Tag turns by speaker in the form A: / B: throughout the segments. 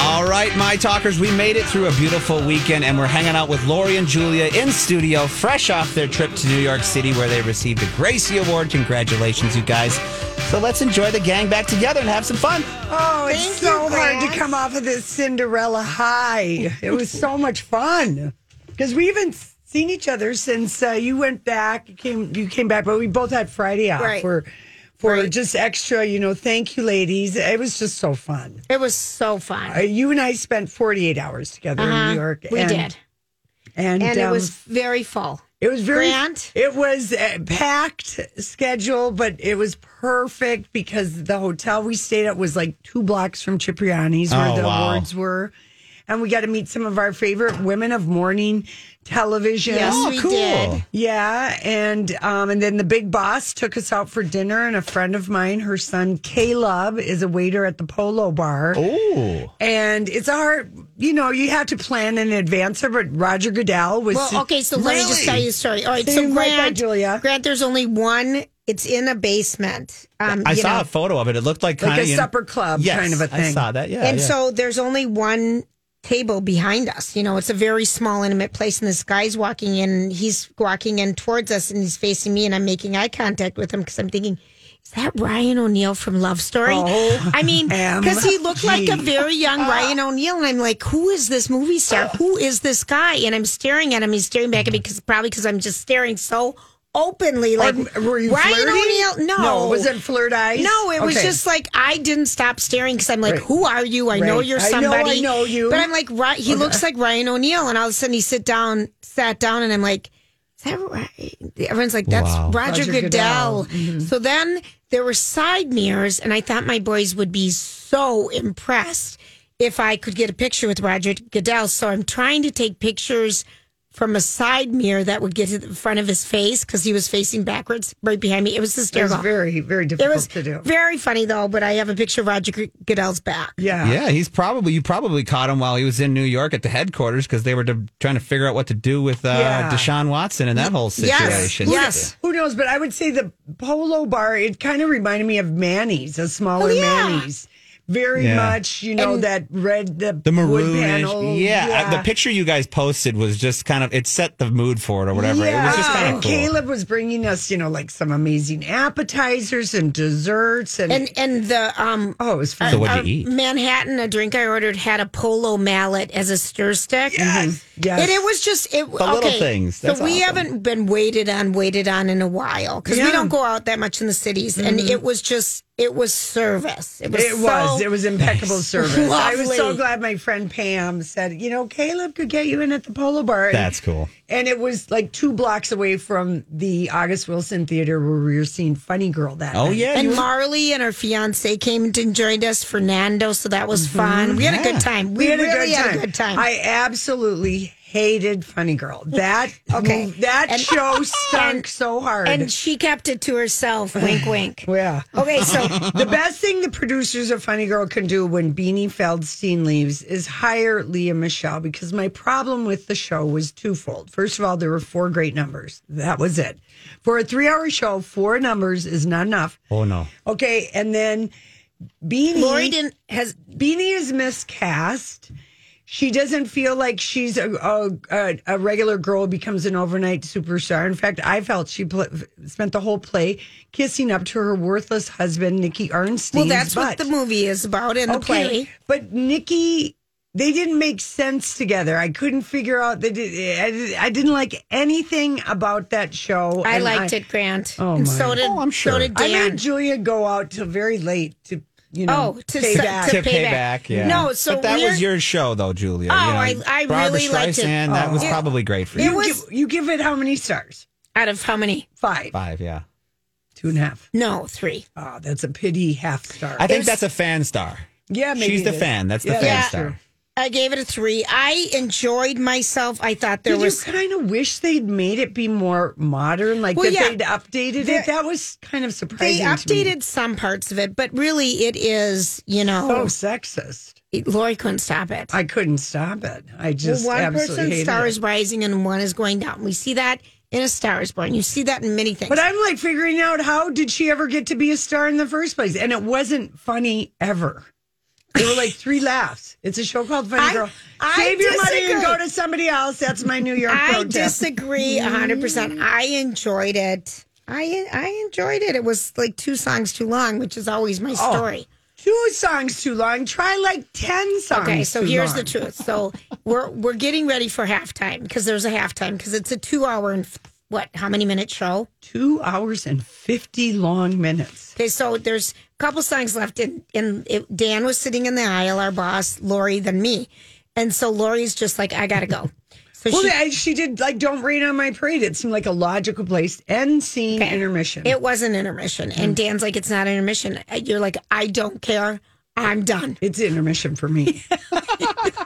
A: All right, my talkers, we made it through a beautiful weekend and we're hanging out with Lori and Julia in studio, fresh off their trip to New York City where they received a Gracie Award. Congratulations, you guys. So let's enjoy the gang back together and have some fun.
B: Oh, it's
C: Thank
B: so
C: you,
B: hard to come off of this Cinderella high. It was so much fun because we haven't seen each other since uh, you went back. You came, you came back, but we both had Friday off
C: Right.
B: for for
C: Right.
B: just extra. You know, thank you, ladies. It was just so fun.
C: It was so fun.
B: Uh, you and I spent forty eight hours together in
C: Uh-huh.
B: New York.
C: We
B: and,
C: did.
B: and,
C: And it
B: um,
C: was very full.
B: It was very.
C: Grant?
B: It was a packed schedule, but it was perfect because the hotel we stayed at was like two blocks from Cipriani's, where
A: Oh,
B: the
A: wow.
B: awards were, and we got to meet some of our favorite women of morning television.
C: Yes,
A: Oh,
C: we
A: cool.
C: did.
B: Yeah, and um, and then the big boss took us out for dinner, and a friend of mine, her son Caleb, is a waiter at the Polo Bar.
A: Oh,
B: And it's a hard, you know, you have to plan in advance. But Roger Goodell was
C: Well, okay, so let me just tell you a story. All right,
B: Say
C: so
B: it right back,
C: Grant,
B: Julia.
C: Grant, there's only one. It's in a basement. Um,
A: I
C: you
A: saw
C: know.
A: a photo of it. It looked like
B: Like
A: kind
B: a supper club
A: yes,
B: kind of a
A: I
B: thing.
A: I saw that. Yeah,
C: and
A: yeah.
C: so there's only one table behind us. You know, it's a very small, intimate place, and this guy's walking in. He's walking in towards us, and he's facing me, and I'm making eye contact with him because I'm thinking. Is that Ryan O'Neal from Love Story?
B: Oh,
C: I mean, because he looked like a very young Ryan O'Neal, and I'm like, who is this movie star? Who is this guy? And I'm staring at him. He's staring back at me because probably because I'm just staring so openly, like
B: Or were you
C: Ryan
B: flirting?
C: O'Neal. No,
B: No, was it flirt eyes?
C: No, it was
B: Okay.
C: just like I didn't stop staring because I'm like,
B: Right.
C: who are you? I know you're
B: I know, I know you.
C: But I'm like, right? He looks like Ryan O'Neal, and all of a sudden he sit down, sat down, and I'm like. Is that right? Everyone's like, that's
A: Wow.
C: Roger,
B: Roger
C: Goodell.
B: Goodell. Mm-hmm.
C: So then there were side mirrors, and I thought my boys would be so impressed if I could get a picture with Roger Goodell. So I'm trying to take pictures from a side mirror that would get to the front of his face because he was facing backwards right behind me. It was
B: It was
C: hysterical.
B: very, very
C: It
B: difficult
C: was
B: to do.
C: very funny though, but I have a picture of Roger Goodell's back.
B: yeah.
A: yeah, he's probably you probably caught him while he was in New York at the headquarters because they were de- trying to figure out what to do with uh,
B: Yeah.
A: Deshaun Watson and that whole
C: Yes.
A: situation.
C: Yes.
B: Who knows? But I would say the Polo Bar, it kind of reminded me of Manny's, a smaller
C: Oh, yeah.
B: Manny's. Very
A: Yeah.
B: much, you know,
C: And-
B: that red, the,
A: The
B: wood
A: maroonish,
B: panel.
A: yeah, uh, The picture you guys posted was just kind of it set the mood for it or whatever. It was just kind
B: and
A: of cool.
B: Caleb was bringing us, you know, like some amazing appetizers and desserts, and,
C: And and the um
B: oh, it was fun.
A: So what'd you eat?
C: Manhattan, a drink I ordered had a polo mallet as a stir stick.
B: yes, yes.
C: And it was just it.
A: The little
C: okay,
A: things. That's
C: so we
A: awesome.
C: haven't been waited on, waited on in a while because
B: Yeah.
C: we don't go out that much in the cities, and mm-hmm. it was just it was service. It was.
B: It was. It was impeccable service. I was so glad my friend Pam said, you know, Caleb could get you in at the Polo Bar. And-
A: That's cool.
B: And it was like two blocks away from the August Wilson Theater where we were seeing Funny Girl that
A: Oh
B: night.
A: yeah,
C: And Marley and her fiance came and joined us, Fernando. So that was fun. We had a
A: mm-hmm.
C: good time.
B: We, had,
C: really
B: a good
C: had a good time.
B: I absolutely hated Funny Girl. That
C: Okay.
B: that
C: And-
B: show stunk
C: and-
B: so hard.
C: and she kept it to herself. wink, wink.
B: yeah.
C: Okay, so
B: The best thing the producers of Funny Girl can do when Beanie Feldstein leaves is hire Lea Michele because my problem with the show was twofold. First of all, there were four great numbers. That was it. For a three hour show, four numbers is not enough.
A: oh no.
B: Okay. And then Beanie.
C: Lori didn't has
B: Beanie is miscast. She doesn't feel like she's a, a, a, a regular girl who becomes an overnight superstar. In fact, I felt she pl- spent the whole play kissing up to her worthless husband, Nicky Arnstein.
C: Well, that's what the movie is about in the play.
B: But Nikki, they didn't make sense together. I couldn't figure out. that I, did- I didn't like anything about that show.
C: I
B: and
C: liked it, Grant.
B: Oh,
C: and
B: my.
C: so did
A: Oh, I'm sure.
C: so did
B: I
C: Dan.
B: made Julia go out till very late to, you know,
C: Oh, to
B: pay
C: s-
B: back.
A: to
C: pay
A: pay
C: back.
A: back. Yeah.
C: No, so
A: but that
C: we're-
A: was your show, though, Julia.
C: Oh,
A: you know,
C: I- I really liked it.
A: Streisand, That was
C: Oh.
A: probably great for
C: It
A: you.
B: you,
C: was-
B: give, you give it how many stars?
C: Out of how many?
B: Five.
A: Five, yeah.
B: Two and a half.
C: No, three.
B: Oh, that's a pity half star.
A: I think
C: was-
A: that's a fan star.
B: yeah, maybe
A: She's
B: it
A: the
B: is.
A: fan. That's the
B: Yeah,
A: fan
C: that's
A: star.
C: I gave it a three. I enjoyed myself. I thought there
B: Did
C: was.
B: you kind of wish they'd made it be more modern, like
C: Well,
B: that
C: yeah.
B: they'd updated
C: They-
B: it? That was kind of
C: They
B: surprising. me.
C: updated some parts of it, but really it is, you know So
B: sexist.
C: Lori couldn't stop it.
B: I couldn't stop it. I
C: Well,
B: just
C: one
B: absolutely
C: person's star
B: it.
C: is rising and one is going down. We see that in A Star is Born. You see that in many things.
B: But I'm like figuring out how did she ever get to be a star in the first place? And it wasn't funny ever. There were like three laughs. It's a show called Funny
C: I-
B: Girl.
C: I
B: Save your money and go to somebody else. That's my New York
C: I disagree a hundred percent. I enjoyed it. I I enjoyed it. It was like two songs too long, which is always my
B: Oh,
C: story.
B: Two songs too long. Try like ten songs.
C: Okay, so here's
B: long.
C: the truth. So we're we're getting ready for halftime because there's a halftime because it's a two hour and f- what? How many minute show?
B: Two hours and fifty long minutes.
C: Okay, so there's couple songs left, and and it, Dan was sitting in the aisle, our boss, Lori, then me, and so Lori's just like, I gotta go. So
B: Well,
C: she,
B: I- she did like "Don't Rain on My Parade." It seemed like a logical place. End scene
C: Okay.
B: intermission.
C: It was an intermission, and mm. Dan's like, it's not an intermission. You're like, I don't care. I'm done.
B: it's intermission for me.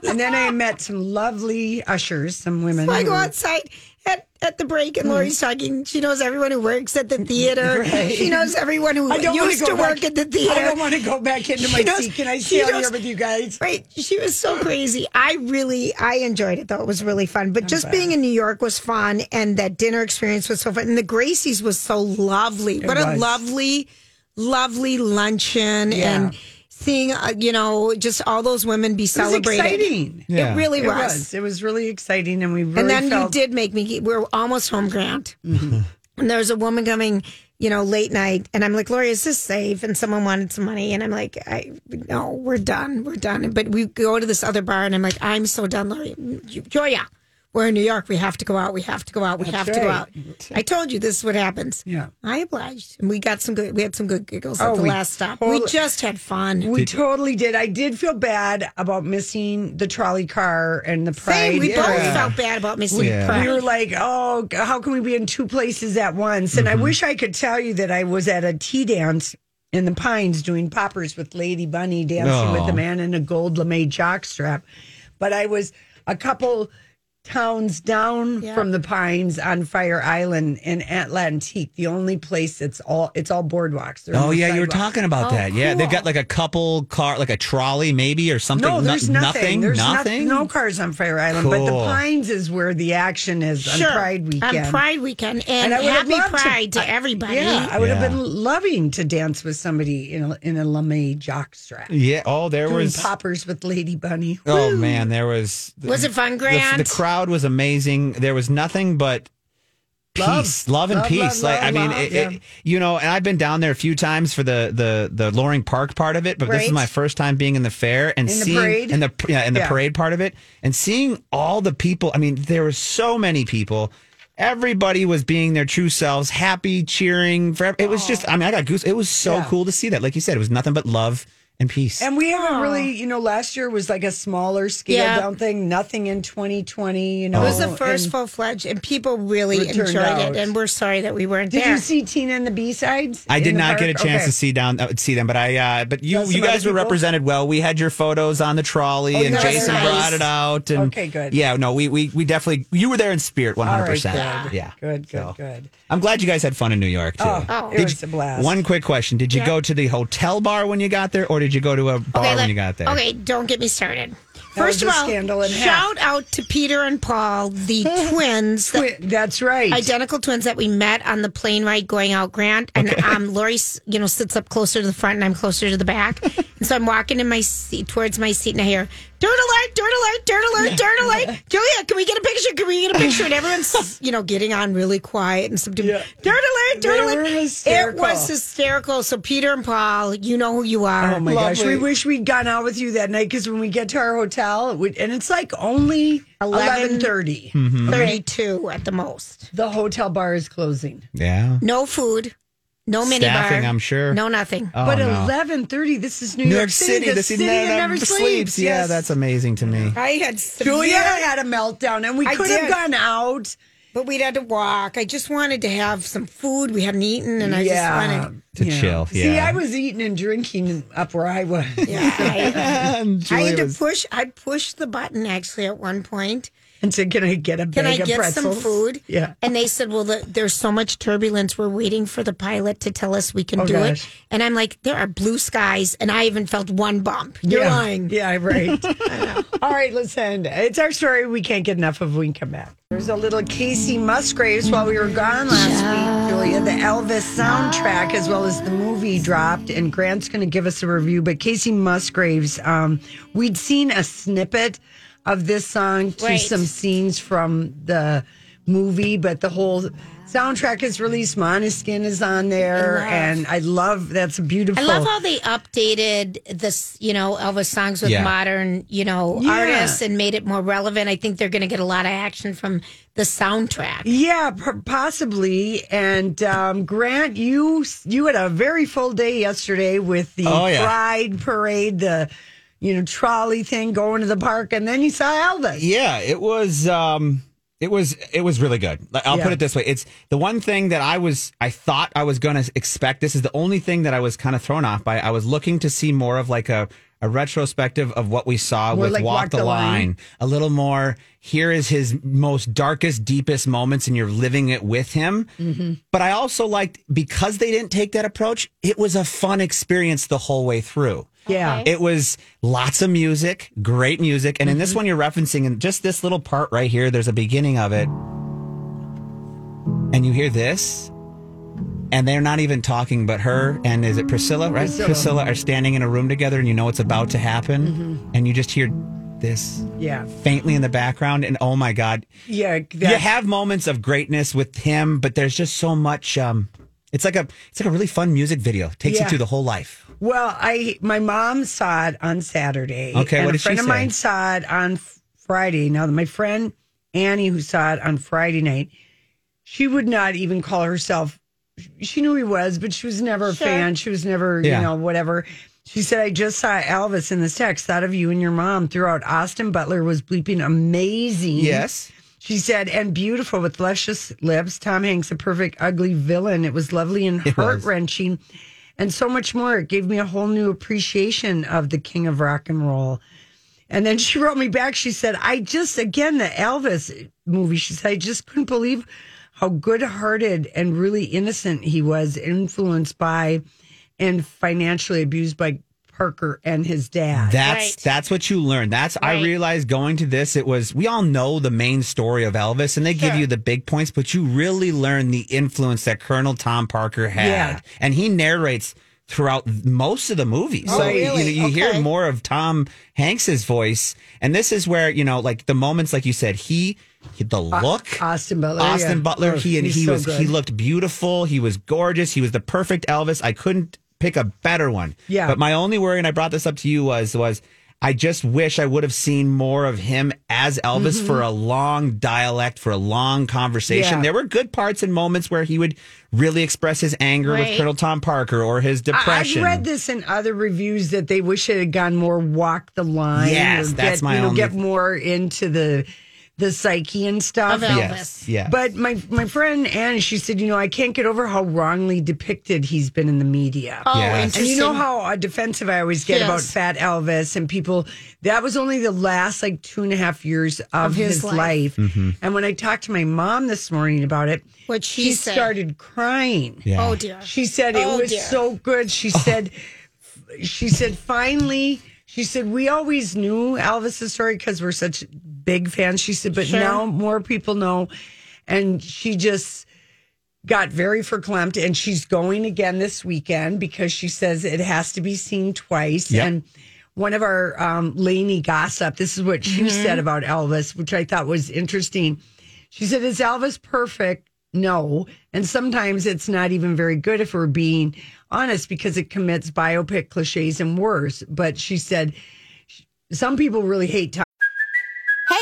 B: and then I met some lovely ushers, some women.
C: I go outside at, at the break, and mm-hmm. Lori's talking. She knows everyone who works at the theater.
B: Right.
C: She knows everyone who used
B: to back-
C: work at the theater.
B: I don't want to go back into my
C: knows-
B: seat. Can I
C: she
B: stay out here with you guys?
C: Right. She was so crazy. I really, I enjoyed it though. It was really fun. But just being in New York was fun and that dinner experience was so fun. And the Gracie's was so lovely. what a lovely, lovely luncheon
B: Yeah.
C: and seeing, uh, you know, just all those women be
B: It was
C: celebrated.
B: exciting.
A: Yeah.
C: It really
B: It
C: was.
B: was. It was really exciting, and we really
C: And then
B: felt
C: you did make me, we're almost home, Grant.
B: Mm-hmm.
C: And there's a woman coming, you know, late night. And I'm like, Lori, is this safe? And someone wanted some money. And I'm like, I, no, we're done. We're done. But we go to this other bar and I'm like, I'm so done, Lori. Joya, we're in New York. We have to go out. We have to go out. We have to go out. I told you this is what happens.
B: Yeah.
C: I obliged. And we got some good, we had some good giggles
B: Oh,
C: at the last stop. We just had fun.
B: We totally did. I did feel bad about missing the trolley car and the pride.
C: Same. We both
B: era.
C: felt bad about missing
A: Yeah.
C: Pride.
B: We were like, oh, how can we be in two places at once? And I mm-hmm. wish I could tell you that I was at a tea dance in the Pines doing poppers with Lady Bunny dancing
A: Oh.
B: with a man in a gold lame jockstrap. But I was a couple towns down
C: Yeah.
B: from the Pines on Fire Island in Atlantique, the only place it's all it's all boardwalks. There are
A: Oh
B: no
A: yeah, you were talking about
C: Oh,
A: that. Yeah, they've got like a couple car, like a trolley maybe or something.
B: No, there's
A: No-
B: nothing. There's no-
A: nothing.
B: No, cars on Fire Island, but the Pines is where the action is on Pride weekend.
C: On Pride weekend. And,
B: I
C: happy Pride to, everybody.
B: Yeah, I would have been loving to dance with somebody in a, in a lame jockstrap.
A: Yeah. Oh, there
B: Doing
A: was.
B: poppers with Lady Bunny.
A: Oh man, there was.
C: Was it fun,
A: the,
C: Grant?
A: the crowd was amazing. There was nothing but peace, love, and
B: Love,
A: peace.
B: love,
A: like I mean,
B: love,
A: it,
B: yeah.
A: it, you know, and I've been down there a few times for the the the Loring Park part of it, but this is my first time being in the fair and
B: In the
A: seeing
B: parade?
A: in the yeah in the
B: Yeah.
A: parade part of it and seeing all the people. I mean, there were so many people. Everybody was being their true selves, happy, cheering. For it was just. I mean, I got goose. It was so
B: Yeah.
A: cool to see that. Like you said, it was nothing but love and peace.
B: And we haven't really, you know, last year was like a smaller scale
C: Yeah.
B: down thing. Nothing in 2020, you know.
C: It was the first
B: and
C: full fledged, and people really
B: It
C: enjoyed
B: out.
C: it. And we're sorry that we weren't there.
B: Did
C: there.
B: you see Tina and the B sides?
A: I did not get a chance to see down uh, see them, but I uh, but you
B: Saw some
A: you guys
B: other
A: were
B: people?
A: represented well. We had your photos on the trolley, and
B: that's
A: Jason
C: nice.
A: brought it out. And
B: Okay, good.
A: Yeah, no, we we we definitely you were there in spirit, one hundred percent.
B: good.
A: Yeah,
B: Good, good,
A: So,
B: good.
A: I'm glad you guys had fun in New York too.
B: Oh,
C: Oh.
B: it
A: Did
B: was
A: you-
B: a blast.
A: One quick question: Did you
C: Yeah.
A: go to the hotel bar when you got there, or did you go to a bar when
C: let-
A: you got there?
C: Okay, don't get me started.
B: That
C: First of all,
B: scandal and a
C: shout out to Peter and Paul, the twins, the
B: Twi- That's right.
C: identical twins that we met on the plane ride going out. Grant and um, Lori, you know, sits up closer to the front, and I'm closer to the back. and so I'm walking in my seat towards my seat, and I hear Dirt alert, dirt alert, dirt alert, dirt alert. Julia, can we get a picture? Can we get a picture? And everyone's, you know, getting on really quiet and subdued. Dirt alert, dirt
B: They
C: alert.
B: were
C: It was hysterical. So, Peter and Paul, you know who you are.
B: Oh my gosh, we wish we'd gone out with you that night because when we get to our hotel, it would, and it's like only
C: 11
B: 11.30.
C: 32 mm-hmm. at the most.
B: The hotel bar is closing.
A: Yeah.
C: No food, no mini
A: Staffing,
C: bar.
A: I'm sure.
C: No nothing.
A: Oh,
B: but
A: no.
B: 11.30, this is New,
A: New York City,
B: the
A: the
B: city
A: that
B: that never sleeps.
A: Yeah,
B: yes.
A: that's amazing to me.
C: I had severe,
B: Julia had a meltdown and we could have gone out.
C: but we'd had to walk. I just wanted to have some food. We hadn't eaten, and I just wanted.
A: To chill,
B: See. I was eating and drinking up where I was.
C: Yeah, I, I had to
A: was-
C: push. I pushed the button actually at one point.
B: And said, can I get a
C: Can
B: bag
C: I
B: of
C: get
B: pretzels?
C: some food?
B: Yeah.
C: And they said, well, the, there's so much turbulence. We're waiting for the pilot to tell us we can
B: Oh,
C: do
B: gosh.
C: it. And I'm like, there are blue skies, and I haven't felt one bump. You're
B: yeah.
C: lying.
B: Yeah, right. I know. All right, listen. It's our story we can't get enough of. We can come back. There's a little Kacey Musgraves while we were gone last week, Julia. The Elvis soundtrack, as well as the movie, dropped, and Grant's going to give us a review. But Kacey Musgraves, um, we'd seen a snippet of this song to
C: Right.
B: some scenes from the movie, but the whole soundtrack is released. Måneskin is on there,
C: I
B: and I love that's beautiful.
C: I love how they updated this, you know, Elvis songs with
A: Yeah.
C: modern, you know,
B: Yeah.
C: artists and made it more relevant. I think they're going to get a lot of action from the soundtrack.
B: Yeah, p- possibly. And um, Grant, you you had a very full day yesterday with the
A: Oh, yeah.
B: Pride Parade, the you know trolley thing, going to the park, and then you saw Elvis.
A: Yeah, it was um it was it was really good. I'll
B: Yeah.
A: put it this way. It's the one thing that I was I thought I was going to expect. This is the only thing that I was kind of thrown off by. I was looking to see more of like a a retrospective of what we saw
B: More
A: with
B: like
A: Walk, the, line. A little more here is his most darkest deepest moments and you're living it with him.
B: Mm-hmm.
A: But I also liked because they didn't take that approach, it was a fun experience the whole way through.
B: Yeah.
A: It was lots of music, great music. And in
B: Mm-hmm.
A: this one, you're referencing in just this little part right here, there's a beginning of it. And you hear this, and they're not even talking, but her and is it Priscilla, right? Priscilla, are standing in a room together, and you know it's about to happen.
B: Mm-hmm.
A: And you just hear this
B: Yeah,
A: faintly in the background. And oh my God,
B: yeah.
A: you have moments of greatness with him, but there's just so much. Um, it's like a it's like a really fun music video. Takes
B: Yeah.
A: you through the whole life.
B: Well, I my mom saw it on Saturday.
A: Okay,
B: and
A: what
B: a
A: did she
B: friend of
A: say?
B: mine saw it on Friday. Now, my friend Annie, who saw it on Friday night, she would not even call herself. She knew he was, but she was never a fan. She was never,
A: Yeah.
B: you know, whatever. She said, "I just saw Elvis in this text. Thought of you and your mom throughout. Austin Butler was bleeping amazing.
A: Yes.
B: She said, and beautiful with luscious lips. Tom Hanks, a perfect ugly villain. It was lovely and
A: It was.
B: heart wrenching, and so much more. It gave me a whole new appreciation of the king of rock and roll. And then she wrote me back. She said, I just, again, the Elvis movie, she said, I just couldn't believe how good hearted and really innocent he was, influenced by and financially abused by Parker and his dad.
A: That's
C: Right.
A: that's what you learn. That's I realized going to this. It was we all know the main story of Elvis, and they give you the big points, but you really learn the influence that Colonel Tom Parker had,
B: Yeah.
A: and he narrates throughout most of the movie.
C: Oh,
A: so
C: really?
A: you, know, you hear more of Tom Hanks's voice, and this is where you know, like the moments, like you said, he, he the look.
B: Austin Butler.
A: Austin
B: yeah.
A: Butler.
B: Oh,
A: he and he
B: so
A: was
B: good.
A: he looked beautiful. He was gorgeous. He was the perfect Elvis. I couldn't pick a better one.
B: Yeah.
A: But my only worry, and I brought this up to you, was was I just wish I would have seen more of him as Elvis for a long dialect, for a long conversation.
B: Mm-hmm. Yeah.
A: There were good parts and moments where he would really express his anger with Colonel Tom Parker or his
B: I-
A: depression.
B: I've read this in other reviews that they wish it had gone more walk the line.
A: Yes, that's
B: get,
A: my
B: you know,
A: only-
B: get more into the the psyche and stuff.
C: Of Elvis.
A: Yes, yes.
B: But my my friend Anne, she said, you know, I can't get over how wrongly depicted he's been in the media.
C: Oh,
A: Yes.
C: interesting.
B: And you know how uh, defensive I always get
C: Yes.
B: about Fat Elvis and people. That was only the last like two and a half years of,
C: Of his
B: his,
C: life.
B: life.
A: Mm-hmm.
B: And when I talked to my mom this morning about it,
C: What'd she
B: she
C: say?
B: started crying.
A: Yeah.
C: Oh dear.
B: She said it
C: Oh,
B: was
C: dear.
B: so good. She said, she said, finally, she said, we always knew Elvis's story because we're such big fans. She said, but
C: Sure.
B: now more people know. And she just got very verklempt and she's going again this weekend because she says it has to be seen twice.
A: Yep.
B: And one of our um, Lainey gossip. This is what she said about Elvis, which I thought was interesting. She said, "Is Elvis perfect? No, and sometimes it's not even very good if we're being honest, because it commits biopic cliches and worse." But she said, "Some people really hate."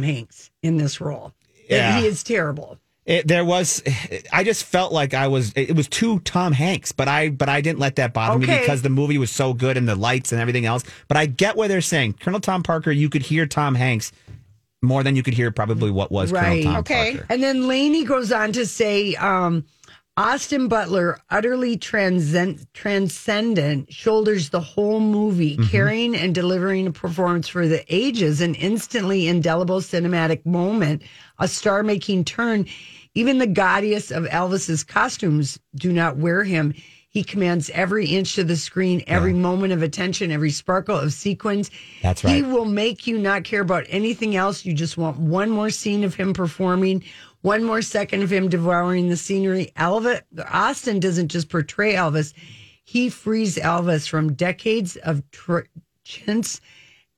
B: Hanks in this role.
A: Yeah.
B: he is terrible.
A: It, there was, I just felt like I was. It was too Tom Hanks, but I, but I didn't let that bother me because the movie was so good and the lights and everything else. But I get what they're saying. Colonel Tom Parker, you could hear Tom Hanks more than you could hear probably what was
B: Right.
A: Colonel Tom
C: Okay.
A: Parker.
B: And then Lainey goes on to say, um, Austin Butler, utterly transcend- transcendent, shoulders the whole movie,
A: Mm-hmm.
B: carrying and delivering a performance for the ages, an instantly indelible cinematic moment, a star making turn. Even the gaudiest of Elvis's costumes do not wear him. He commands every inch of the screen, every moment of attention, every sparkle of sequins.
A: That's right.
B: He will make you not care about anything else. You just want one more scene of him performing, one more second of him devouring the scenery. Elvis Austin doesn't just portray Elvis; he frees Elvis from decades of tr- chintz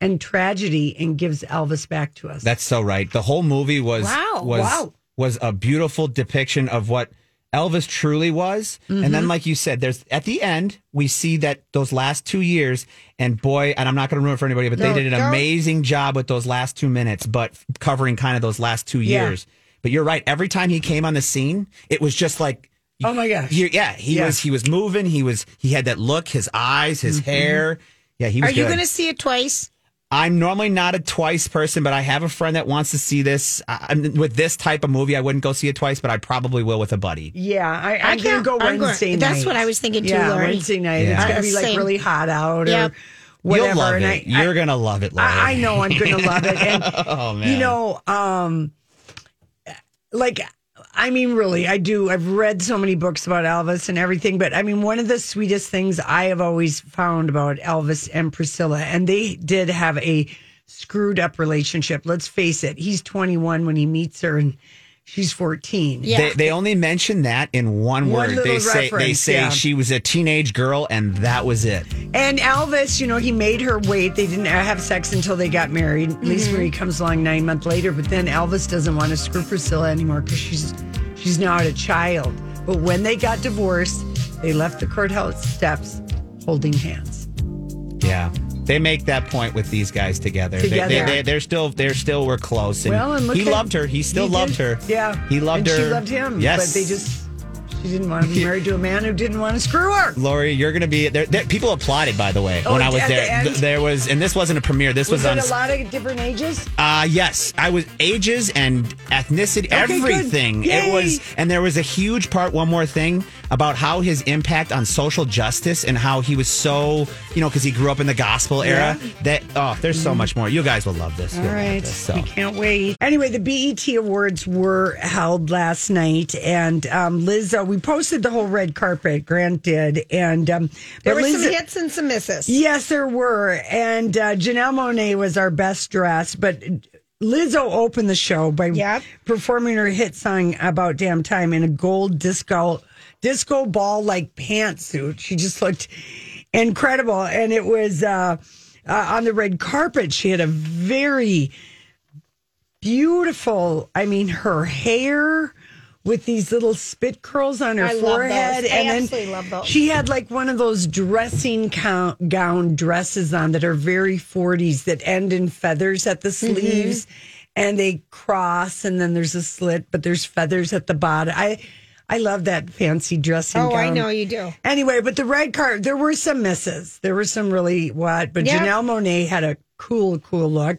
B: and tragedy and gives Elvis back to us.
A: That's so right. The whole movie was
C: Wow.
A: was
B: Wow.
A: was a beautiful depiction of what Elvis truly was. And
B: Mm-hmm.
A: then, like you said, there's at the end we see that those last two years, and boy, and I'm not going to ruin it for anybody, but
B: No,
A: they did an amazing job with those last two minutes, but covering kind of those last two
B: Yeah.
A: Years. But you're right. Every time he came on the scene, it was just like.
B: Oh my gosh.
A: you- yeah, he
B: Yeah.
A: was he was moving. He was he had that look, his eyes, his
B: Mm-hmm.
A: hair. Yeah, he was.
C: Are you going to see it twice?
A: I'm normally not a twice person, but I have a friend that wants to see this. I, I'm- with this type of movie, I wouldn't go see it twice, but I probably will with a buddy.
B: yeah, I, I'm
C: I can't-
B: go
C: I'm going-
B: Wednesday
C: that's what I was thinking too,
B: Yeah,
C: Lori.
B: Wednesday night.
A: Yeah.
B: It's going to be like
C: Same.
B: really hot out
C: Yep.
B: or whatever.
A: You'll love
B: and
A: it.
B: I,
A: You're gonna love it, Lori.
B: I, I know I'm going to love it. And
A: Oh man.
B: you know, um, like I mean, really, I do. I've read so many books about Elvis and everything, but I mean, one of the sweetest things I have always found about Elvis and Priscilla, and they did have a screwed up relationship. Let's face it. He's 21 when he meets her, and she's 14.
C: Yeah.
A: They, they only mention that in one,
B: One
A: word.
B: little
A: They say they say
B: yeah.
A: she was a teenage girl, and that was it.
B: And Elvis, you know, he made her wait. They didn't have sex until they got married. Lisa Marie mm-hmm. comes along nine months later, but then Elvis doesn't want to screw Priscilla anymore because she's she's not a child. But when they got divorced, they left the courthouse steps holding hands.
A: Yeah. They make that point with these guys together. They-
B: Together.
A: They, they, they're still they're still were close. And,
B: Well, and look
A: he
B: at-
A: loved her. He still
B: he
A: loved
B: did.
A: her.
B: Yeah,
A: He loved
B: and
A: her.
B: She loved him.
A: Yes.
B: but they just she didn't want to be married to a man who didn't want to screw her.
A: Lori, you're going to be there, there. People applauded, by the way,
B: Oh,
A: when I was
B: at the
A: there. There was, and this wasn't a premiere. This was,
B: Was
A: on.
B: a lot of different ages?
A: Uh yes, I was ages and ethnicity,
B: Okay,
A: everything. It was, and there was a huge part. One more thing about how his impact on social justice and how he was so, you know, because he grew up in the gospel era. That oh, there's so much more. You guys will love this.
B: All
A: You'll
B: right.
A: this, so.
B: We can't wait. Anyway, the BET Awards were held last night, and um, Lizzo, we posted the whole red carpet. Grant did, and um,
C: There
B: but
C: were some hits and some misses.
B: Yes, there were, and uh, Janelle Monáe was our best dressed, but. Lizzo opened the show by
C: Yep.
B: performing her hit song "About Damn Time" in a gold disco disco ball like pantsuit. She just looked incredible, and it was uh, uh, on the red carpet. She had a very beautiful. I mean, her hair with these little spit curls on her
C: I
B: forehead, and then
C: absolutely love those.
B: she had like one of those dressing count, gown dresses on that are very 40s that end in feathers at the
C: Mm-hmm.
B: sleeves, and they cross, and then there's a slit, but there's feathers at the bottom. I I love that fancy dressing.
C: Oh, I know you do.
B: Anyway, but the red car, there were some misses. There were some really what, but
C: Yeah.
B: Janelle Monáe had a cool, cool look.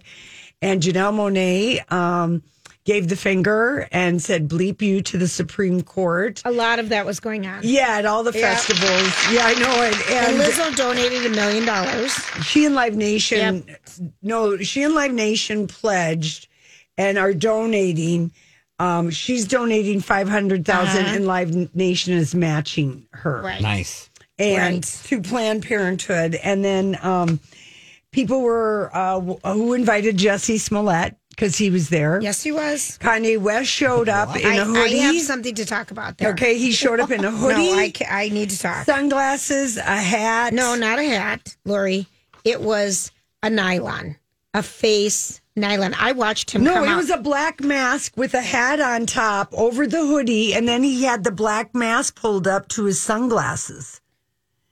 B: And Janelle Monáe um, gave the finger and said, bleep you to the Supreme Court.
C: A lot of that was going on.
B: Yeah, at all the
C: Yeah.
B: festivals. Yeah, I know it.
C: And
B: And,
C: Lizzo donated a million dollars.
B: she and Live Nation, no, she and Live Nation pledged and are donating. Um, she's donating 500000 and Live Nation is matching her.
C: Uh-huh. Right.
A: Nice.
B: and
C: Right.
B: to Planned Parenthood. And then um, people were uh, who invited Jussie Smollett because he was there.
C: Yes, he was.
B: Kanye West showed up in a hoodie.
C: I have something to talk about there.
B: okay, he showed up in a hoodie,
C: No, I, I need to talk.
B: sunglasses, a hat.
C: No, not a hat, Lori. It was a nylon, a face nylon. I watched him
B: No,
C: come
B: it
C: out.
B: was a black mask with a hat on top over the hoodie, and then he had the black mask pulled up to his sunglasses.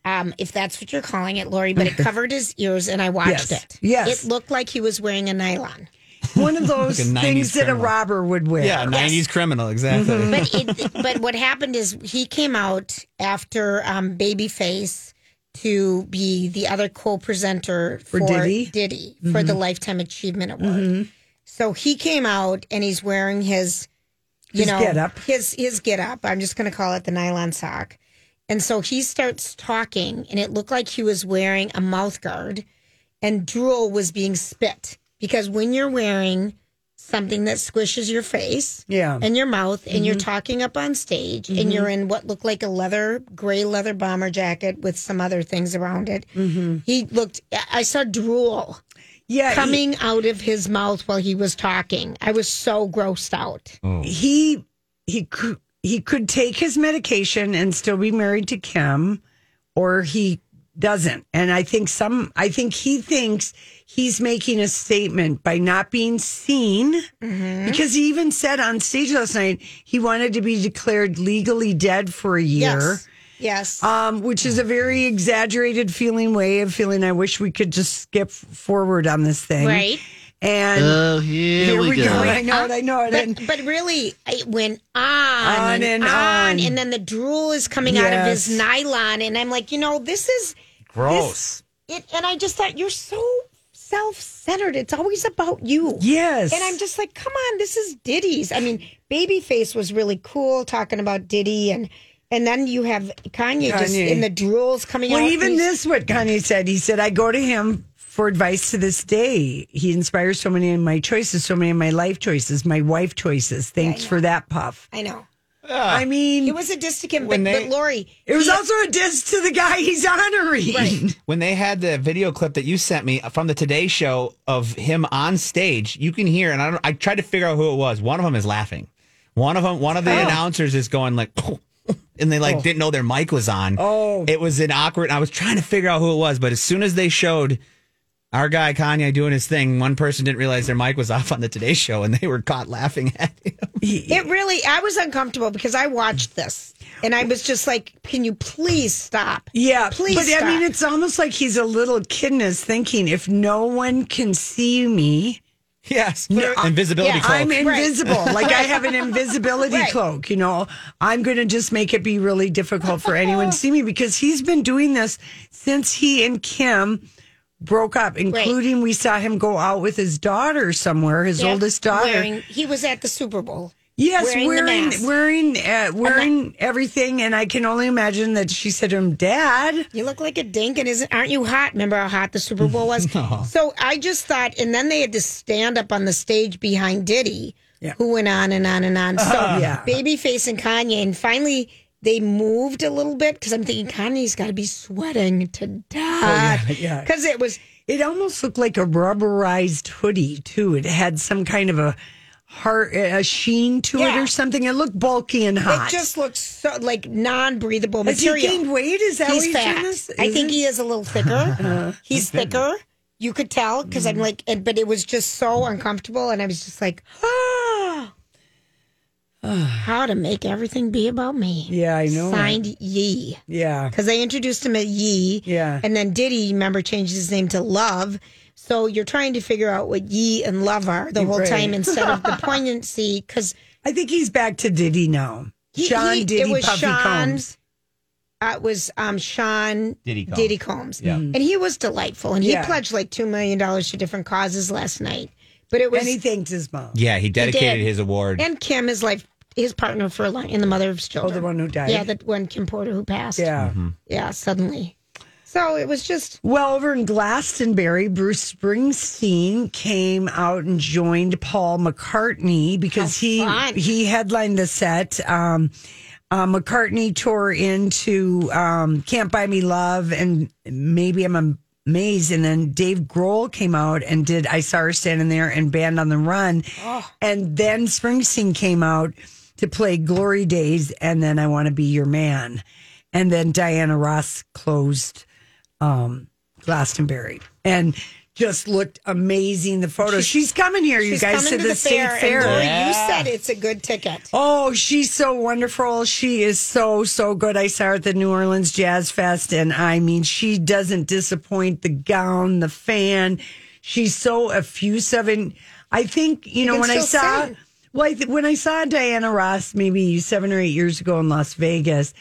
C: um, if that's what you're calling it, Lori, but it covered his ears, and I watched
B: Yes.
C: it.
B: Yes.
C: it looked like he was wearing a nylon.
B: One of those
A: Like a 90s
B: things that a robber would wear.
A: Yeah, 90s criminal, exactly.
B: Mm-hmm.
C: But it, but what happened is he came out after um, Babyface to be the other co-presenter for,
B: Diddy?
C: Diddy for
B: Mm-hmm.
C: the Lifetime Achievement Award. So he came out and he's wearing his, you
B: His
C: know,
B: getup.
C: his his get up. I'm just going to call it the nylon sock. And so he starts talking, and it looked like he was wearing a mouth guard, and drool was being spit because when you're wearing something that squishes your face,
B: Yeah.
C: and your mouth, and
B: Mm-hmm.
C: you're talking up on stage, and you're in what looked like a leather, gray leather bomber jacket with some other things around it.
B: Mm-hmm.
C: He looked. I saw drool
B: yeah, he-
C: coming out of his mouth while he was talking. I was so grossed out.
B: he he could he could take his medication and still be married to Kim, or he doesn't. And I think some I think he thinks he's making a statement by not being seen because he even said on stage last night he wanted to be declared legally dead for a year.
C: Yes. Yes.
B: Um, which is a very exaggerated feeling way of feeling. I wish we could just skip forward on this thing,
C: Right.
B: And
D: Oh, here, we, go.
B: I know it. I know it. and-
C: But, but really, it went on,
B: On
C: and,
B: and
C: on,
B: on.
C: and then the drool is coming out of his nylon, and I'm like, you know, this is
A: Gross.
C: it. And I just thought you're so self-centered. It's always about you.
B: yes,
C: And I'm just like, come on, this is Diddy's. I mean, Babyface was really cool talking about Diddy, and and then you have Kanye, just in the drools coming
B: Well,
C: out.
B: Well,
C: even
B: this, what Kanye said, he said, I go to him for advice to this day. He inspires so many of my choices, so many of my life choices, my wife choices. Thanks for that, Puff.
C: I know
B: I ah. mean,
C: it was a diss to him, but,
A: When they-
C: but Lori,
B: it was
C: he-
B: also a diss to the guy he's honoring.
A: When they had the video clip that you sent me from the Today Show of him on stage, you can hear, and I, don't, I tried to figure out who it was. One of them is laughing. One of them, one of the oh. announcers is going like, and they like oh. didn't know their mic was on.
B: Oh.
A: it was an awkward. I was trying to figure out who it was, but as soon as they showed our guy Kanye doing his thing, one person didn't realize their mic was off on the Today Show, and they were caught laughing at him.
C: It really, I was uncomfortable because I watched this and I was just like, can you please stop?
B: Yeah,
C: Please
B: but I mean, it's almost like he's a little kid and is thinking, if no one can see me,
A: yes, invisibility
C: yeah,
A: cloak.
B: I'm invisible. Like I have an invisibility
C: Right.
B: cloak, you know. I'm going to just make it be really difficult for anyone to see me because he's been doing this since he and Kim broke up, including we saw him go out with his daughter somewhere, his
C: Yeah,
B: oldest daughter.
C: Wearing, he was at the Super Bowl.
B: yes,
C: wearing
B: wearing wearing uh, wearing everything and I can only imagine that she said to him, "Dad,
C: You look like a dink, and isn't aren't you hot? Remember how hot the Super Bowl was? So I just thought, and then they had to stand up on the stage behind Diddy,
B: Yeah.
C: who went on and on and on. So
B: Yeah.
C: Babyface and Kanye, and finally they moved a little bit because I'm thinking Kanye's got to be sweating to death.
B: Oh, yeah.
C: because it was
B: It almost looked like a rubberized hoodie too. It had some kind of a heart, a sheen to it or something. It looked bulky and hot.
C: It just looks so like non-breathable
B: Has he gained weight? Is that
C: he's fat. I think
B: it?
C: he is a little thicker. he's thicker. You could tell because I'm like, but it was just so uncomfortable, and I was just like, ah. How to make everything be about me.
B: Yeah, I know.
C: Signed Ye.
B: Yeah.
C: Because they introduced him at Ye.
B: Yeah.
C: And then Diddy, remember, changed his name to Love. So you're trying to figure out what Ye and Love are the whole
B: Right.
C: time instead of the poignancy. Because
B: I think he's back to Diddy now. Sean Diddy
C: it was
B: Puffy
C: Sean,
B: Combs.
C: Uh, it was um, Sean
A: Diddy Combs.
C: Diddy Combs.
A: Yeah.
C: And he was delightful. And he
B: Yeah.
C: pledged like $2 million to different causes last night. But it was.
B: And he thanked his mom.
A: Yeah, he dedicated
C: did.
A: his award.
C: and Kim, his life, his partner for a long, and the mother of his
B: Oh, the one who died.
C: Yeah, the one Kim Porter who passed.
B: Yeah.
A: Mm-hmm.
C: Yeah, suddenly. So it was just
B: Well, over in Glastonbury, Bruce Springsteen came out and joined Paul McCartney because he he headlined the set. Um, uh, McCartney tore into um, "Can't Buy Me Love" and maybe I'm amazed, and then Dave Grohl came out and did "I Saw Her Standing There" and "Band on the Run," and then Springsteen came out to play "Glory Days" and then "I Want to Be Your Man," and then Diana Ross closed um, Glastonbury and just looked amazing. The photo. She's, coming here, you
C: she's
B: guys,
C: coming
B: to
C: to
B: the,
C: the
B: state
C: fair.
B: fair.
C: Lori,
A: Yeah.
C: you said it's a good ticket.
B: Oh, she's so wonderful. She is so, so good. I saw her at the New Orleans Jazz Fest, and I mean, she doesn't disappoint the gown, the fan. She's so effusive. And I think, you know, when I saw,
C: sing.
B: Well, I th- when I saw Diana Ross maybe seven or eight years ago in Las Vegas,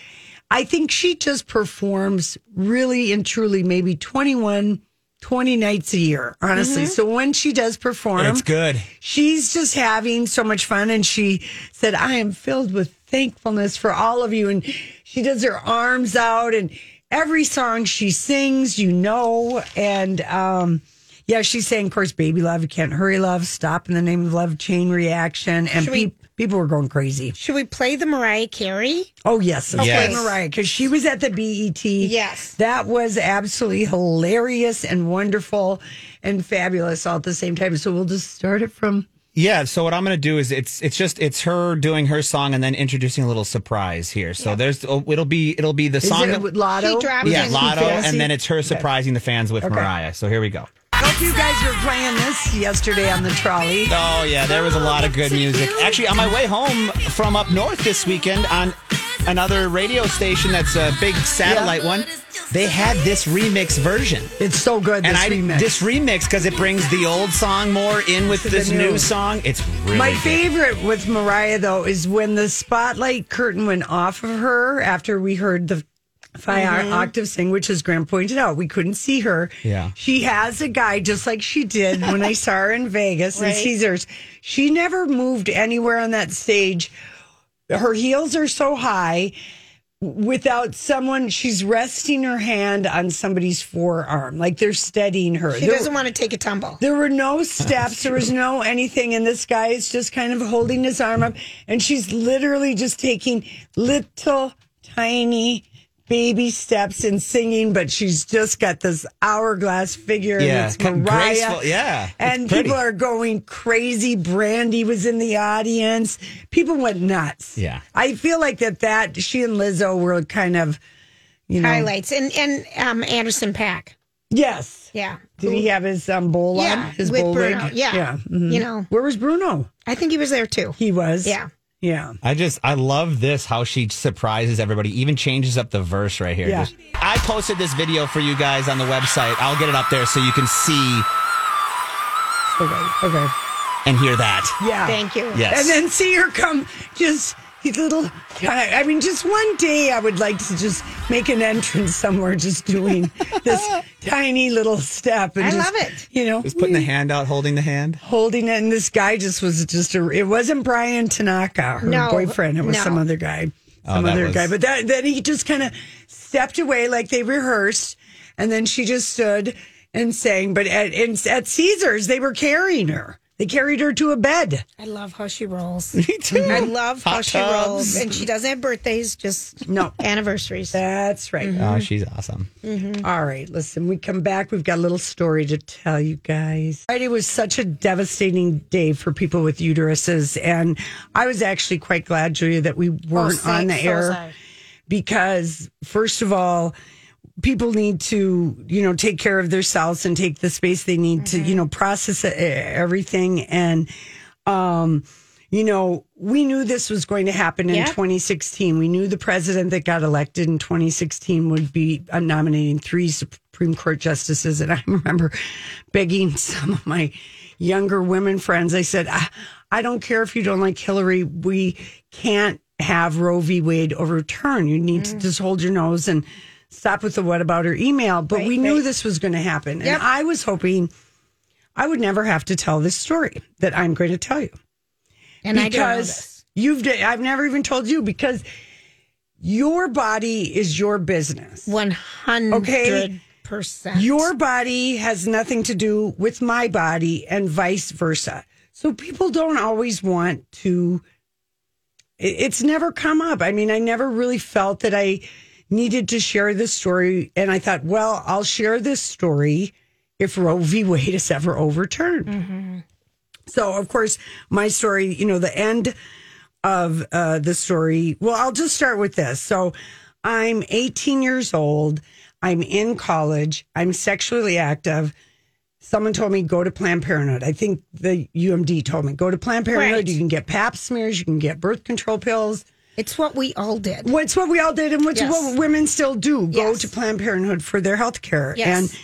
B: I think she just performs really and truly maybe 21, 20 nights a year, honestly. So when she does perform,
A: it's good.
B: she's just having so much fun and she said i am filled with thankfulness for all of you and she does her arms out and every song she sings you know and um yeah she's saying of course baby love you can't hurry love stop in the name of love chain reaction and
C: Should we-
B: people were going crazy
C: Should we play the Mariah Carey?
B: oh yes let's
A: Yes.
B: play mariah because she was at the bet
C: Yes.
B: that was absolutely hilarious and wonderful and fabulous all at the same time so we'll just start it from
A: Yeah, so what I'm going to do is it's it's just it's her doing her song and then introducing a little surprise here. So there's oh, it'll be it'll be the
B: Is
A: song
B: it
A: that-
B: with Latto?
C: She
A: yeah.
B: Latto
A: and then it's her surprising the fans with
B: Okay.
A: Mariah. So here we go.
B: I hope you guys were playing this yesterday on the trolley.
A: Oh yeah, there was a lot of good music. Actually, on my way home from up north this weekend on another radio station that's a big satellite one, they had this remix version.
B: It's so good. This
A: and I
B: remix.
A: this remix because it brings the old song more in with
B: To
A: this
B: new.
A: new song. It's really
B: My
A: good.
B: favorite with Mariah though is when the spotlight curtain went off of her after we heard the five
A: Mm-hmm.
B: octave sing, which as Graham pointed out, we couldn't see her.
A: Yeah.
B: She has a guy just like she did when I saw her in Vegas and
C: Right.
B: Caesars. She never moved anywhere on that stage. Her heels are so high without someone she's resting her hand on somebody's forearm like they're steadying her
C: She
B: There-
C: doesn't want to take a tumble.
B: there were no steps. There was no anything. And this guy is just kind of holding his arm up. And she's literally just taking little tiny baby steps in singing, but she's just got this hourglass figure.
A: Yeah,
B: and it's Mariah.
A: graceful. Yeah, it's
B: And
A: pretty.
B: people are going crazy. Brandy was in the audience. People went nuts.
A: Yeah.
B: I feel like that, that she and Lizzo were kind of, you know.
C: Highlights and and um, Anderson Paak.
B: Yes.
C: Yeah.
B: Did he have his um, bowl
C: Yeah,
B: on? His
C: with
B: bowl
C: Bruno.
B: rig?
C: Yeah.
B: Yeah. mhm.
C: You know,
B: Where was Bruno?
C: I think he was there too.
B: He was.
C: Yeah.
B: Yeah.
A: I just I love this how she surprises everybody, even changes up the verse right here.
B: Yeah.
A: Just- I posted this video for you guys on the website. I'll get it up there so you can see
B: Okay. Okay.
A: and hear that.
B: Yeah.
C: Thank you.
A: Yes.
B: And then see her come just these little I I mean just one day I would like to just make an entrance somewhere just doing this tiny little step and
C: I
B: just,
C: love it.
B: You know,
A: Just putting the mm. hand out, holding the hand.
B: holding it and this guy just was just a it wasn't Bryan Tanaka, her
C: No,
B: boyfriend. It was
C: no.
B: some other guy.
A: Oh,
B: Some
A: that
B: other
A: was-
B: guy. But that then he just kind of stepped away like they rehearsed and then she just stood and sang. But at in, at Caesars they were carrying her. They carried her to a bed.
C: I love how she rolls.
A: Me too.
C: I love how
A: Hot
C: she
A: tubs.
C: rolls, and she doesn't have birthdays, just
B: No.
C: anniversaries.
B: That's right. Mm-hmm.
A: Oh, she's awesome. Mm-hmm.
B: All right, listen, we come back. We've got a little story to tell you guys. Friday was such a devastating day for people with uteruses. And I was actually quite glad, Julia, that we oh, weren't
C: so-
B: on the air
C: sorry.
B: because, first of all, people need to, you know, take care of themselves and take the space they need to, you know, process everything. And, um, you know, we knew this was going to happen in
C: Yeah.
B: 2016. We knew the president that got elected in 2016 would be uh, nominating three Supreme Court justices. And I remember begging some of my younger women friends, I said, I, I don't care if you don't like Hillary. We can't have Roe v. Wade overturned. You need
C: Mm.
B: to just hold your nose and stop with the what about her email. But
C: Right,
B: we knew
C: right.
B: this was going to happen.
C: Yep.
B: And I was hoping I would never have to tell this story that I'm going to tell you
C: And I don't know
B: because you've I've never even told you because your body is your business.
C: 100%.
B: Okay. Your body has nothing to do with my body and vice versa. So people don't always want to it's never come up. I mean, I never really felt that I needed to share this story and I thought, well, I'll share this story if Roe v. Wade is ever overturned. So, of course, my story, you know, the end of uh, the story. Well, I'll just start with this. So, I'm 18 years old. I'm in college. I'm sexually active. Someone told me go to Planned Parenthood. I think the UMD told me go to Planned Parenthood.
C: Right.
B: You can get Pap smears. You can get birth control pills.
C: It's what we all did.
B: What's what we all did, and what's
C: Yes.
B: what women still do: go
C: Yes.
B: to Planned Parenthood for their health care.
C: Yes.
B: And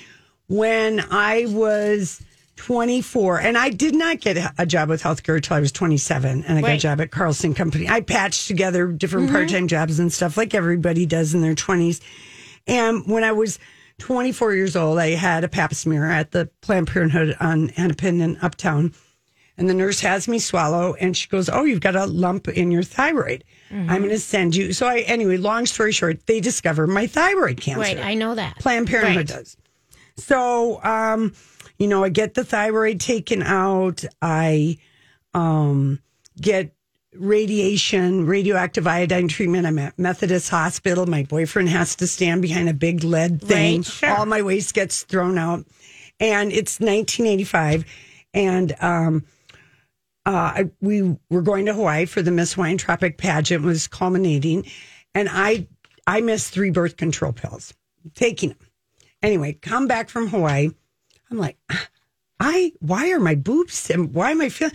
B: when I was 24, and I did not get a job with healthcare until I was 27, and I got a job at Carlson Company. I patched together different
C: Mm-hmm.
B: part-time jobs and stuff like everybody does in their 20s. And when I was 24 years old, I had a Pap smear at the Planned Parenthood on Hennepin in Uptown. And the nurse has me swallow, and she goes, "Oh, you've got a lump in your thyroid.
C: Mm-hmm.
B: I'm going to send you." So I, anyway, long story short, they discover my thyroid cancer.
C: Right. I know that.
B: Planned Parenthood
C: Right.
B: does. So, um, you know, I get the thyroid taken out. I um, get radiation, radioactive iodine treatment. I'm at Methodist Hospital. My boyfriend has to stand behind a big lead thing.
C: Right, sure.
B: All my waste gets thrown out. And it's 1985. And um, uh, we were going to Hawaii for the Miss Hawaiian Tropic pageant was culminating. And I, I missed three birth control pills, taking them. Anyway, come back from Hawaii. I'm like, I, why are my boobs and why am I feeling?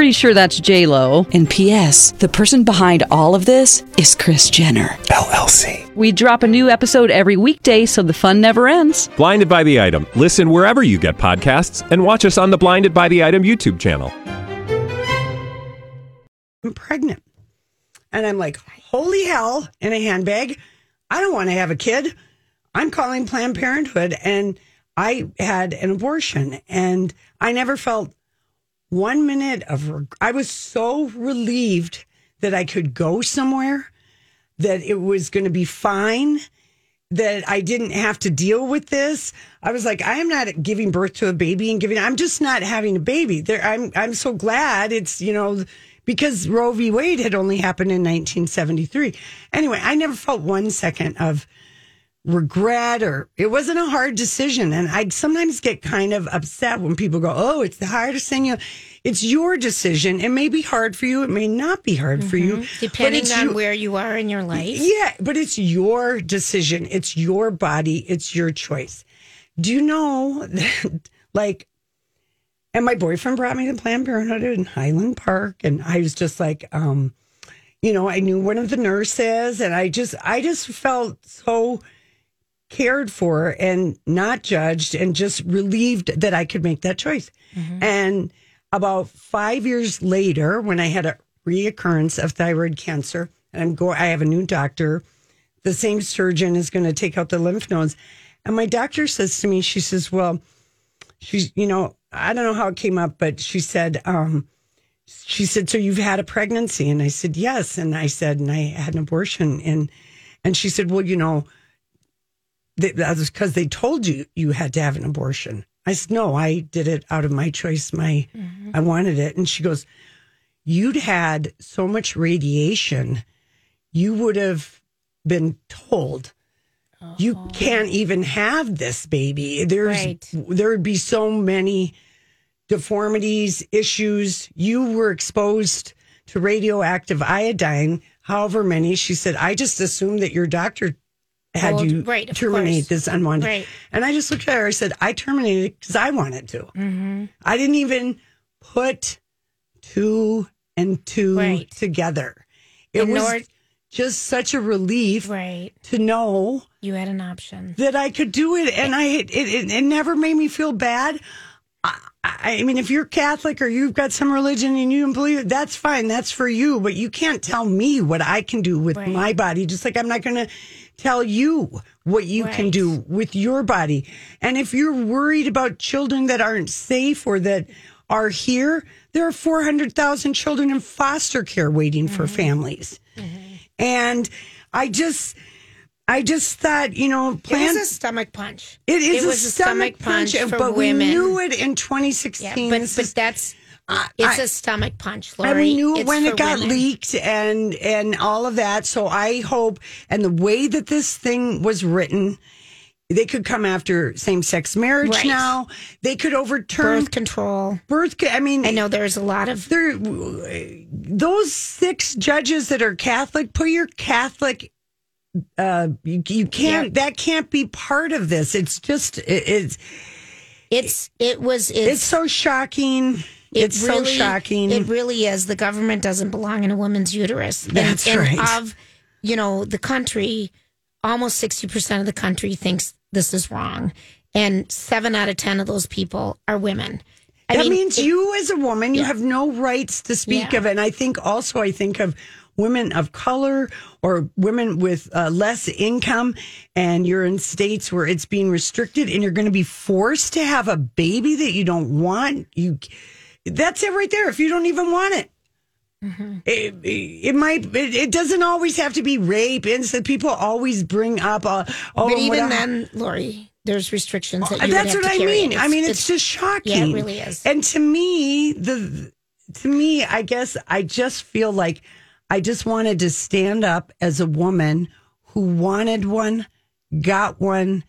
E: Pretty sure that's J Lo.
F: And P.S. The person behind all of this is Kris Jenner.
D: LLC.
E: We drop a new episode every weekday, so the fun never ends.
D: Blinded by the item. Listen wherever you get podcasts, and watch us on the Blinded by the Item YouTube channel.
B: I'm pregnant. And I'm like, holy hell, in a handbag. I don't want to have a kid. I'm calling Planned Parenthood. And I had an abortion. And I never felt one minute of, reg- I was so relieved that I could go somewhere, that it was going to be fine, that I didn't have to deal with this. I was like, I am not giving birth to a baby and giving, I'm just not having a baby. There, I'm, I'm so glad it's, you know, because Roe v. Wade had only happened in 1973. Anyway, I never felt one second of regret or it wasn't a hard decision. And I'd sometimes get kind of upset when people go, Oh, it's the hardest thing. You it's your decision. It may be hard for you. It may not be hard for you.
C: Mm-hmm. Depending on
B: you-
C: where you are in your life.
B: yeah, but it's your decision. It's your body. It's your choice. Do you know that, like, and my boyfriend brought me to Planned Parenthood in Highland Park, and I was just like, um, you know, I knew one of the nurses, and I just, I just felt so cared for and not judged, and just relieved that I could make that choice. And about five years later, when I had a reoccurrence of thyroid cancer, and I'm going, I have a new doctor. The same surgeon is going to take out the lymph nodes, and my doctor says to me, she says, "Well, she's, you know, I don't know how it came up, but she said, um, she said, so you've had a pregnancy, and I said yes, and I said, and I had an abortion, and and she said, well, you know, th- that was because they told you you had to have an abortion. I said, no, I did it out of my choice. My, mm-hmm. I wanted it. And she goes, you'd had so much radiation, you would have been told you oh. can't even have this baby. There's
C: Right.
B: there would be so many deformities, issues. You were exposed to radioactive iodine, however many. She said, I just assumed that your doctor had you
C: right,
B: terminate
C: course.
B: this unwanted.
C: Right.
B: And I just looked at her. I said, I terminated it because I wanted to.
C: Mm-hmm.
B: I didn't even put two and two
C: Right.
B: together. It was just such a relief
C: Right.
B: to know
C: You had an option.
B: that I could do it, and I it, it, it never made me feel bad. I, I mean, if you're Catholic or you've got some religion and you don't believe it, that's fine. That's for you. But you can't tell me what I can do with
C: Right.
B: my body. Just like I'm not going to tell you what you can do with your body. And if you're worried about children that aren't safe or that are here, there are 400,000 children in foster care waiting for
C: Mm-hmm.
B: families. And I just, I just thought, you know,
C: It was a stomach punch.
B: It is
C: It
B: a
C: was a
B: stomach,
C: stomach
B: punch,
C: punch for
B: but
C: women.
B: we knew it in
C: Yeah,
B: 2016.
C: but but that's
B: I-
C: it's
B: I-
C: a stomach punch, Lori.
B: and we knew
C: It's
B: when it got
C: women.
B: leaked and and all of that. So I hope, and the way that this thing was written, they could come after same sex marriage
C: Right.
B: now. They could overturn
C: Birth control.
B: birth. I mean,
C: I know there's a lot of
B: there those six judges that are Catholic. Put your Catholic. Uh, you, you can't.
C: Yep.
B: That can't be part of this. It's just. It, it's.
C: it's it was it's,
B: It's so shocking.
C: It
B: it's so shocking.
C: It really is. The government doesn't belong in a woman's uterus.
B: That's
C: and
B: right.
C: Of you know the country, almost sixty percent of the country thinks this is wrong, and seven out of ten of those people are women. I
B: that
C: mean,
B: means
C: it-
B: you, as a woman, you
C: Yeah.
B: have no rights to speak
C: Yeah.
B: of it. And I think also, I think of women of color or women with uh, less income, and you're in states where it's being restricted, and you're going to be forced to have a baby that you don't want. You, that's it right there. If you don't even want it. It, it might. It, it doesn't always have to be rape. Incest. People always bring up. Uh, oh,
C: but even then, Lori, there's restrictions that you would
B: that's what I mean. I
C: it's-
B: mean, it's, just shocking.
C: Yeah, it really is.
B: And to me, the to me, I guess I just feel like I just wanted to stand up as a woman who wanted one, got one,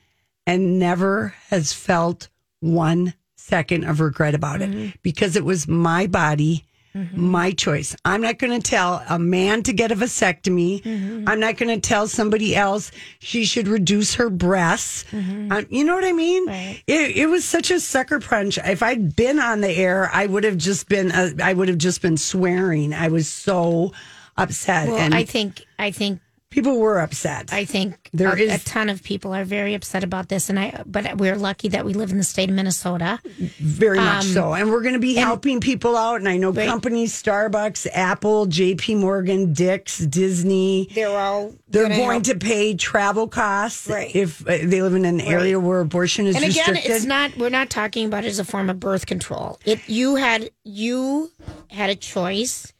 B: and never has felt one second of regret about
C: Mm-hmm.
B: it because it was my body. My choice. I'm not going to tell a man to get a vasectomy.
C: Mm-hmm.
B: I'm not going to tell somebody else she should reduce her breasts. Um, you know what I mean?
C: Mm-hmm. Right.
B: It, it was such a sucker punch. If I'd been on the air, I would have just been. Uh, I would have just been swearing. I was so upset,
C: Well,
B: and
C: I think I think
B: people were upset.
C: I think
B: There
C: a,
B: is-
C: a ton of people are very upset about this, and I. But we're lucky that we live in the state of Minnesota.
B: Very much so. And we're going to be
C: and-
B: helping people out. And I know
C: Right.
B: companies, Starbucks, Apple, JP Morgan, Dick's, Disney.
C: They're all
B: They're
C: gonna help.
B: to pay travel costs
C: Right.
B: if uh, they live in an area where abortion is
C: And again,
B: restricted.
C: it's not. We're not talking about it as a form of birth control. It. You had. You had a choice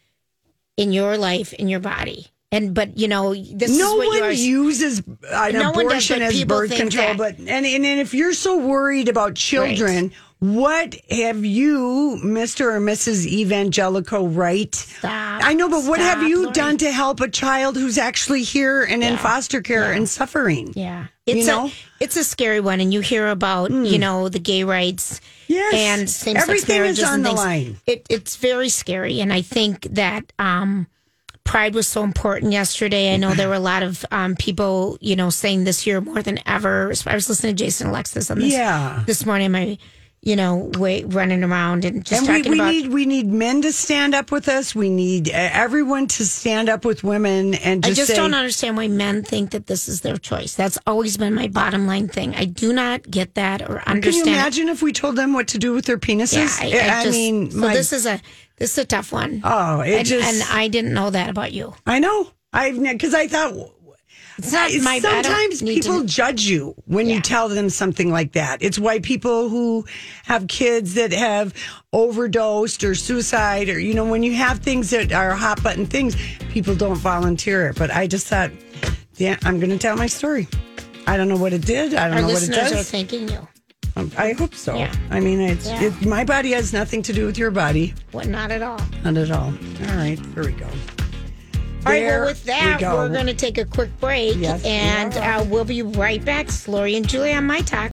C: in your life, in your body, and but you know this
B: no
C: is what
B: one
C: are.
B: uses an
C: No one does,
B: abortion as birth control.
C: that.
B: But and, and if you're so worried about children, what have you, Mister or Mrs. Evangelico, right?
C: Stop.
B: I know, but what have you done to help a child who's actually here and in foster care and suffering?
C: Yeah.
B: You
C: It's
B: know?
C: a it's a scary one and you hear about, you know, the gay rights
B: Yes.
C: and same sex
B: Everything is on the line.
C: It it's very scary and I think that um Pride was so important yesterday. I know there were a lot of um, people, you know, saying this year more than ever. I was listening to Jason Alexis on this
B: Yeah.
C: this morning. My, you know, way running around and just
B: and we, we
C: about
B: need we need men to stand up with us. We need uh, everyone to stand up with women and
C: I
B: just,
C: just
B: say,
C: don't understand why men think that this is their choice. That's always been my bottom line thing. I do not get that or understand.
B: Can
C: you
B: imagine if we told them what to do with their penises?
C: Yeah, I, I, just,
B: mean,
C: so
B: my-
C: this is a this is a tough one.
B: Oh, it
C: and,
B: just-
C: and I didn't know that about you.
B: I know. I've because I thought
C: It's not my.
B: Sometimes
C: need to-
B: people judge you when you tell them something like that. It's why people who have kids that have overdosed or suicide or you know when you have things that are hot button things, people don't volunteer it. But I just thought, yeah, I'm going to tell my story. I don't know what it did. I don't
C: our
B: know what it
C: listeners are
B: does.
C: thanking you.
B: I hope so.
C: Yeah.
B: I mean, it's
C: Yeah.
B: it, my body has nothing to do with your body,
C: What? Not at all.
B: not at all. All right, here we go.
C: All right. Well, with
B: we
C: that,
B: go.
C: we're going to take a quick break,
B: Yes,
C: and
B: are.
C: uh, we'll be right back. It's Lori and Julie on myTalk.